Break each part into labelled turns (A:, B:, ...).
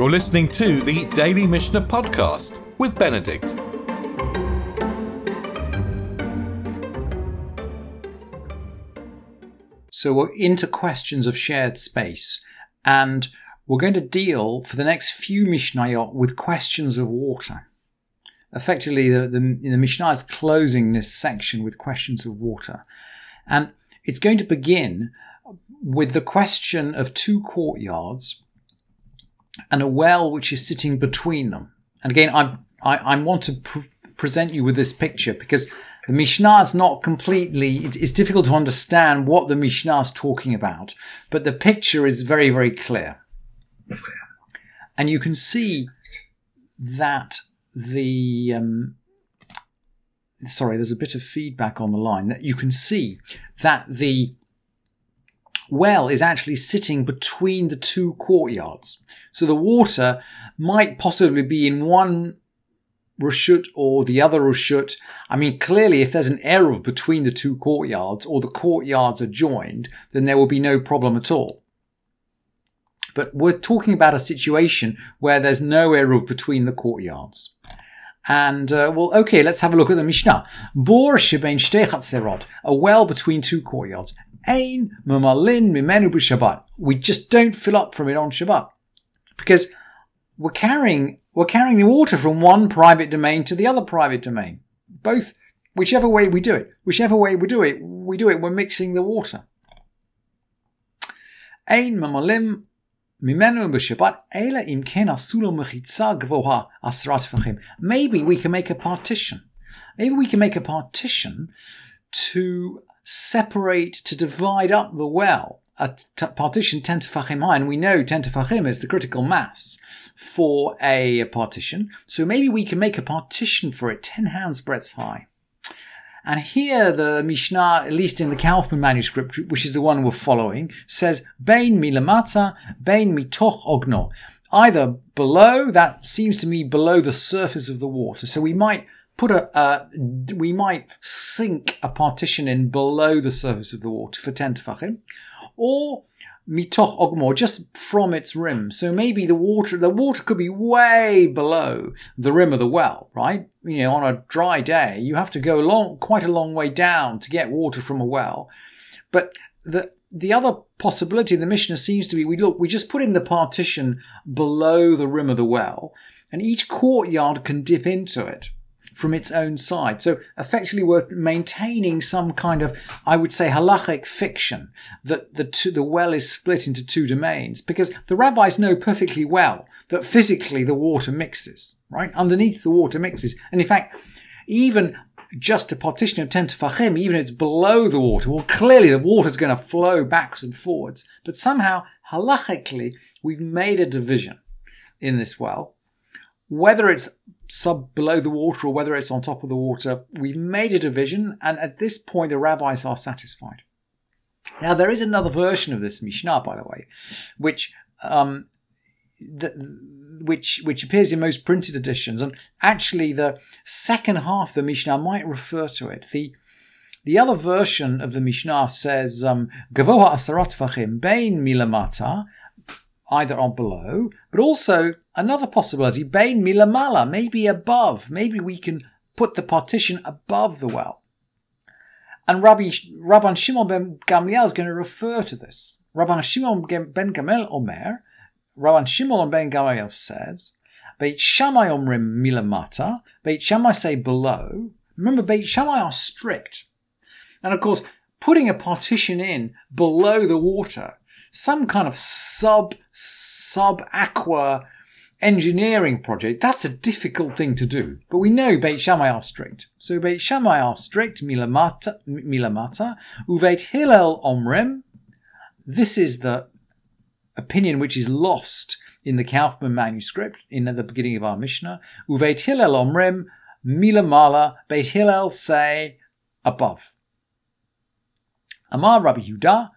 A: You're listening to the Daily Mishnah Podcast with Benedict.
B: So we're into questions of shared space, and we're going to deal for the next few Mishnayot with questions of water. Effectively, the, the, the Mishnah is closing this section with questions of water. And it's going to begin with the question of two courtyards and a well which is sitting between them. And again, I, I, I want to pr- present you with this picture because the Mishnah is not completely, it's, it's difficult to understand what the Mishnah is talking about, but the picture is very, very clear. And you can see that the, um, sorry, there's a bit of feedback on the line that you can see that the well is actually sitting between the two courtyards. So the water might possibly be in one Rashut or the other Rashut. I mean, clearly, if there's an Eruv between the two courtyards or the courtyards are joined, then there will be no problem at all. But we're talking about a situation where there's no Eruv between the courtyards. And, uh, well, okay, let's have a look at the Mishnah. Bor shebein shtei a well between two courtyards ain m'malin mimenu b'Shabbat. We just don't fill up from it on Shabbat because we're carrying we're carrying the water from one private domain to the other private domain. Both, whichever way we do it, whichever way we do it, we do it. We're mixing the water. Ein mamalim mimenu b'shabbat ela imkena sulo asulo mechitza gvoha asrat v'chim. Maybe we can make a partition. Maybe we can make a partition to separate, to divide up the well. A t- partition 10 tefachim high, and we know 10 tefachim is the critical mass for a partition. So maybe we can make a partition for it 10 hands breadth high. And here the Mishnah, at least in the Kaufmann manuscript, which is the one we're following, says, Bain milamata, bain mitoch ogno. Either below, that seems to me below the surface of the water. So we might put a, uh, we might sink a partition in below the surface of the water for 10 tefachim. Or mitoch ogmor, just from its rim. So maybe the water, the water could be way below the rim of the well, right? You know, on a dry day, you have to go long, quite a long way down to get water from a well. But the, the other possibility the Mishnah seems to be we look, we just put in the partition below the rim of the well, and each courtyard can dip into it from its own side. So effectively, we're maintaining some kind of, I would say, halachic fiction that the two, the well is split into two domains because the rabbis know perfectly well that physically the water mixes, right? Underneath the water mixes. And in fact, even just a partition of 10 tefachim, even if it's below the water, well, clearly the water's going to flow backwards and forwards. But somehow, halachically, we've made a division in this well. Whether it's sub below the water or whether it's on top of the water, we've made a division, and at this point the rabbis are satisfied. Now there is another version of this Mishnah, by the way, which um, which which appears in most printed editions, and actually the second half of the Mishnah might refer to it. The the other version of the Mishnah says Gavoha asarat fachim bein milamata either on below, but also another possibility, Bain Milamala, maybe above. Maybe we can put the partition above the well. And Rabbi, Rabban Shimon ben Gamliel is going to refer to this. Rabban Shimon ben Gamliel Omer, Rabban Shimon ben Gamliel says, Beit Shammai Omrim Milamata, Beit Shammai say below. Remember, Beit Shammai are strict. And of course, putting a partition in below the water some kind of sub sub aqua engineering project, that's a difficult thing to do. But we know Beit Shammai are strict. So Beit Shammai are strict, milamata, milamata, uveit Hillel omrem. This is the opinion which is lost in the Kaufmann manuscript in the beginning of our Mishnah. Uveit Hillel omrem, milamala, Beit Hillel say above. Amar Rabbi Yudah,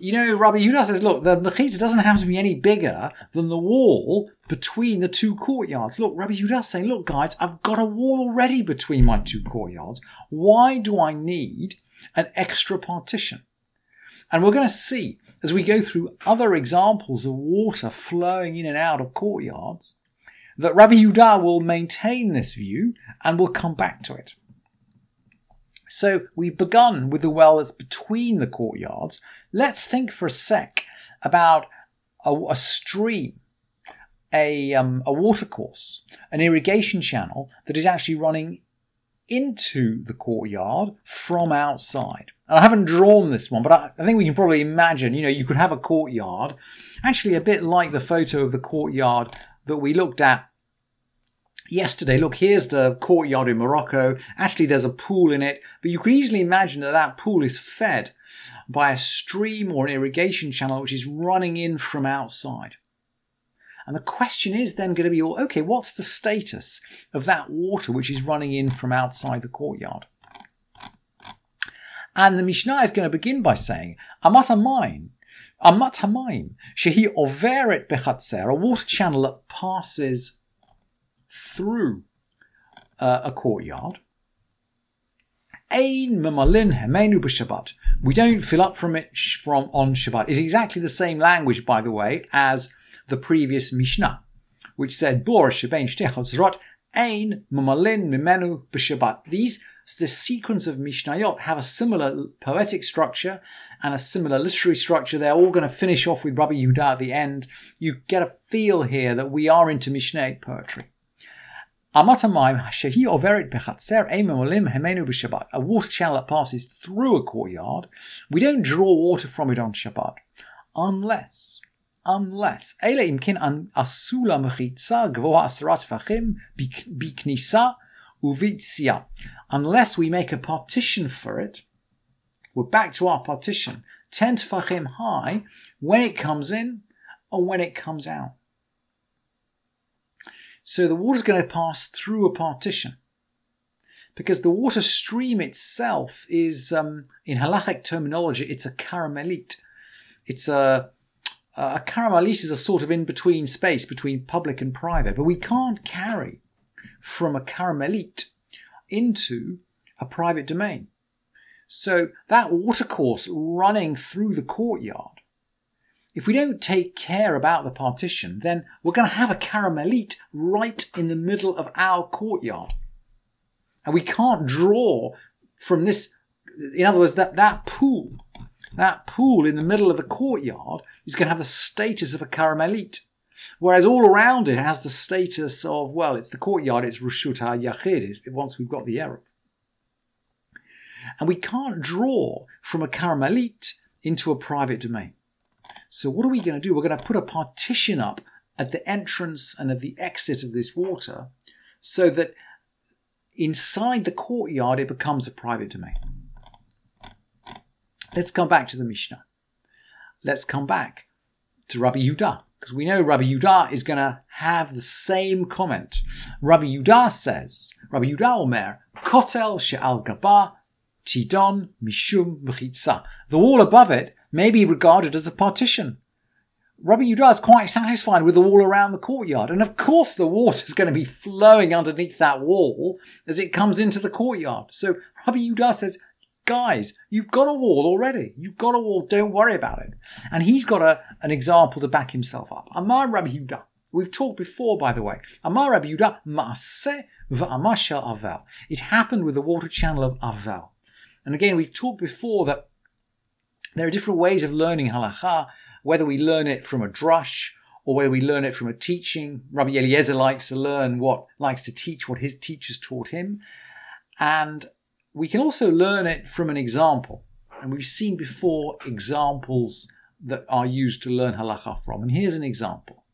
B: you know, Rabbi Yehuda says, look, the mechitza doesn't have to be any bigger than the wall between the two courtyards. Look, Rabbi Yehuda is saying, look, guys, I've got a wall already between my two courtyards. Why do I need an extra partition? And we're going to see as we go through other examples of water flowing in and out of courtyards that Rabbi Yudah will maintain this view and will come back to it. So we've begun with the well that's between the courtyards. Let's think for a sec about a, a stream, a, um, a watercourse, an irrigation channel that is actually running into the courtyard from outside. And I haven't drawn this one, but I, I, think we can probably imagine, you know, you could have a courtyard, actually a bit like the photo of the courtyard that we looked at yesterday. Look, here's the courtyard in Morocco. Actually, there's a pool in it, but you can easily imagine that that pool is fed by a stream or an irrigation channel which is running in from outside. And the question is then going to be, okay, what's the status of that water which is running in from outside the courtyard? And the Mishnah is going to begin by saying, Amat Hamayim, Amat Hamayim, Shehi Overet Bechatzer, a water channel that passes through uh, a courtyard. Ein memalin hemenu b'Shabbat. We don't fill up from it from on Shabbat. It's exactly the same language, by the way, as the previous Mishnah, which said, Bor shebein shtechot ein mamalin mimenu b'Shabbat. These, the sequence of Mishnayot have a similar poetic structure and a similar literary structure. They're all going to finish off with Rabbi Yehuda at the end. You get a feel here that we are into Mishnaic poetry. A water channel that passes through a courtyard. We don't draw water from it on Shabbat, unless unless אלא אם כן עשו לה מחיצה גבוהה עשרה טפחים בכניסה וביציאה. Unless we make a partition for it, we're back to our partition, 10 tefachim high, when it comes in and when it comes out. So the water is going to pass through a partition. Because the water stream itself is, um, in halachic terminology, it's a carmelit. It's a a is a sort of in between space between public and private, but we can't carry from a carmelit into a private domain. So that watercourse running through the courtyard, if we don't take care about the partition, then we're going to have a carmelit right in the middle of our courtyard. And we can't draw from this, in other words, that, that pool that pool in the middle of the courtyard is going to have the status of a carmelit. Whereas all around it has the status of, well, it's the courtyard, it's Rashut HaYachid, once we've got the Eruv. And we can't draw from a carmelit into a private domain. So what are we going to do? We're going to put a partition up at the entrance and at the exit of this water so that inside the courtyard it becomes a private domain. Let's come back to the Mishnah. Let's come back to Rabbi Yudah, because we know Rabbi Yudah is going to have the same comment. Rabbi Yudah says, Rabbi Yudah Omer, Kotel she'al gaba tidon mishum mechitza. The wall above it may be regarded as a partition. Rabbi Yudah is quite satisfied with the wall around the courtyard. And of course, the water is going to be flowing underneath that wall as it comes into the courtyard. So Rabbi Yudah says, guys, you've got a wall already. You've got a wall. Don't worry about it. And he's got a, an example to back himself up. Amar Rabbi Yehuda. We've talked before, by the way. Amar Rabbi Yehuda, Maaseh v'amashel Avel. It happened with the water channel of Avel. And again, we've talked before that there are different ways of learning halacha, whether we learn it from a drush or whether we learn it from a teaching. Rabbi Eliezer likes to learn what, likes to teach what his teachers taught him. And we can also learn it from an example. And we've seen before examples that are used to learn halacha from. And here's an example.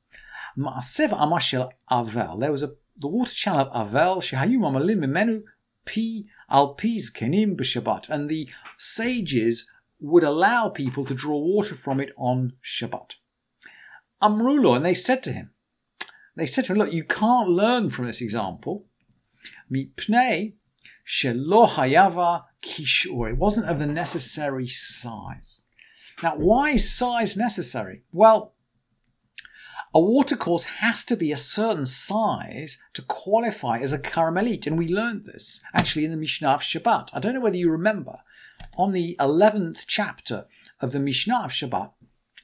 B: Ma'asev amashel Avel. There was a the water channel of Avel, shehayu mamalim mimenu pi al piz kenim b'Shabbat. And the sages would allow people to draw water from it on Shabbat. Amrulo, and they said to him, they said to him, look, you can't learn from this example. Mipnei Shelo hayava kishur. It wasn't of the necessary size. Now, why is size necessary? Well, a watercourse has to be a certain size to qualify as a carmelit, and we learned this actually in the Mishnah of Shabbat. I don't know whether you remember on the 11th chapter of the Mishnah of Shabbat,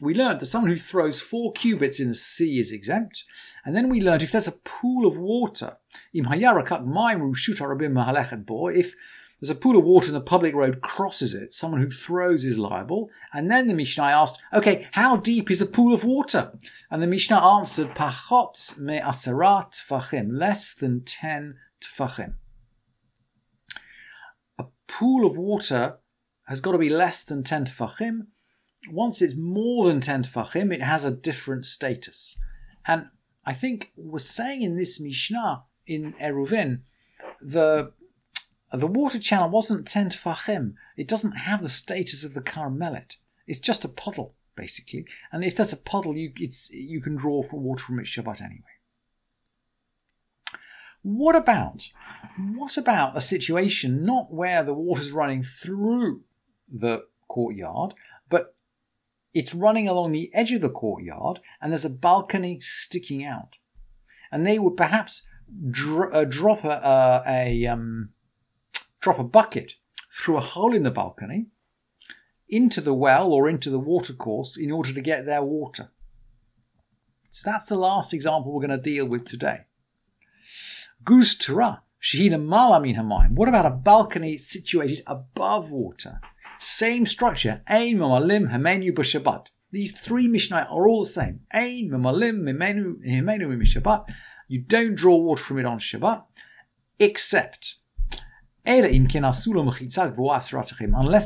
B: we learned that someone who throws four cubits in the sea is exempt. And then we learned if there's a pool of water, if there's a pool of water and the public road crosses it, someone who throws is liable. And then the Mishnah asked, okay, how deep is a pool of water? And the Mishnah answered, pachot me aserat tfachim, less than 10 tfachim. A pool of water has got to be less than 10 tfachim once it's more than 10 tefachim, it has a different status. And I think we're saying in this Mishnah in Eruvin, the the water channel wasn't 10 tefachim. It doesn't have the status of the Carmelit. It's just a puddle, basically. And if there's a puddle, you, it's, you can draw for water from it Shabbat anyway. What about what about a situation not where the water's running through the courtyard, but it's running along the edge of the courtyard and there's a balcony sticking out. And they would perhaps uh, drop a, uh, a um, drop a bucket through a hole in the balcony into the well or into the watercourse in order to get their water. So that's the last example we're going to deal with today. Guz Torah, Shahina Malamin Hamayim. What about a balcony situated above water? Same structure. Ein mamalim hemenu b'shabbat. These three Mishnah are all the same. Ein mamalim hemenu b'shabbat. You don't draw water from it on Shabbat, except unless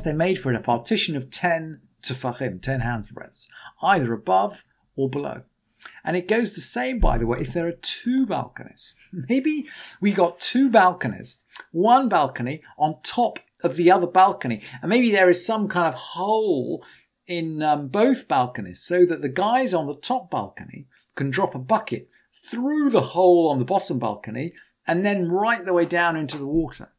B: they're made for it a partition of 10 tefachim, 10 hands breadths, either above or below. And it goes the same, by the way, if there are two balconies. Maybe we got two balconies, one balcony on top of the other balcony. And maybe there is some kind of hole in um, both balconies so that the guys on the top balcony can drop a bucket through the hole on the bottom balcony and then right the way down into the water.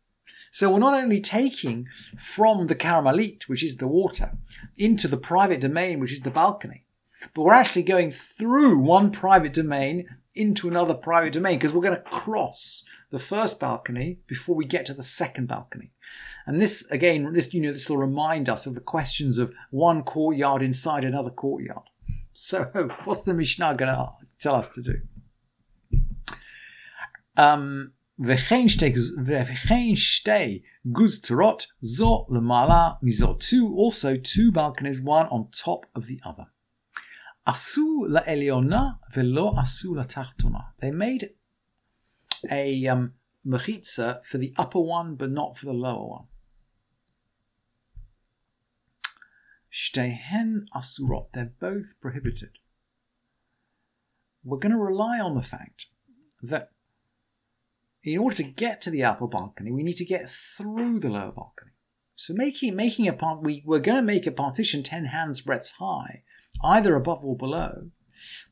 B: So we're not only taking from the caramelite, which is the water, into the private domain, which is the balcony, but we're actually going through one private domain into another private domain because we're going to cross the first balcony before we get to the second balcony. And this, again, this, you know, this will remind us of the questions of one courtyard inside another courtyard. So, what's the Mishnah going to tell us to do? Um, guzterot zot lemala mizot two also two balconies one on top of the other asu la eliona velo asu la tartona they made a um, mechitza for the upper one but not for the lower one Shtehen asurot. They're both prohibited. We're going to rely on the fact that in order to get to the upper balcony, we need to get through the lower balcony. So making making a part, we, we're going to make a partition ten hands breadths high, either above or below.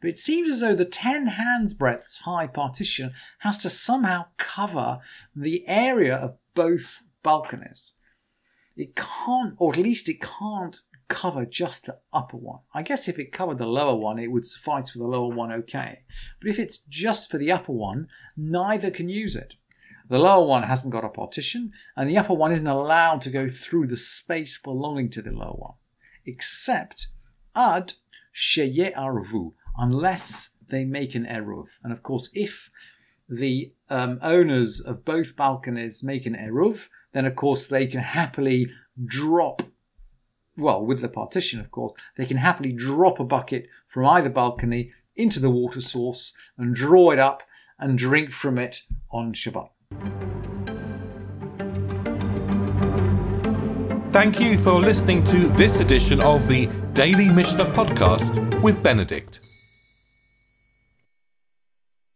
B: But it seems as though the ten hands breadths high partition has to somehow cover the area of both balconies. It can't, or at least it can't cover just the upper one. I guess if it covered the lower one, it would suffice for the lower one okay. But if it's just for the upper one, neither can use it. The lower one hasn't got a partition, and the upper one isn't allowed to go through the space belonging to the lower one, except ad sheye arvu, unless they make an eruv. And of course, if the um, owners of both balconies make an eruv, then of course they can happily drop well, with the partition, of course, they can happily drop a bucket from either balcony into the water source and draw it up and drink from it on Shabbat.
A: Thank you for listening to this edition of the Daily Mishnah Podcast with Benedict.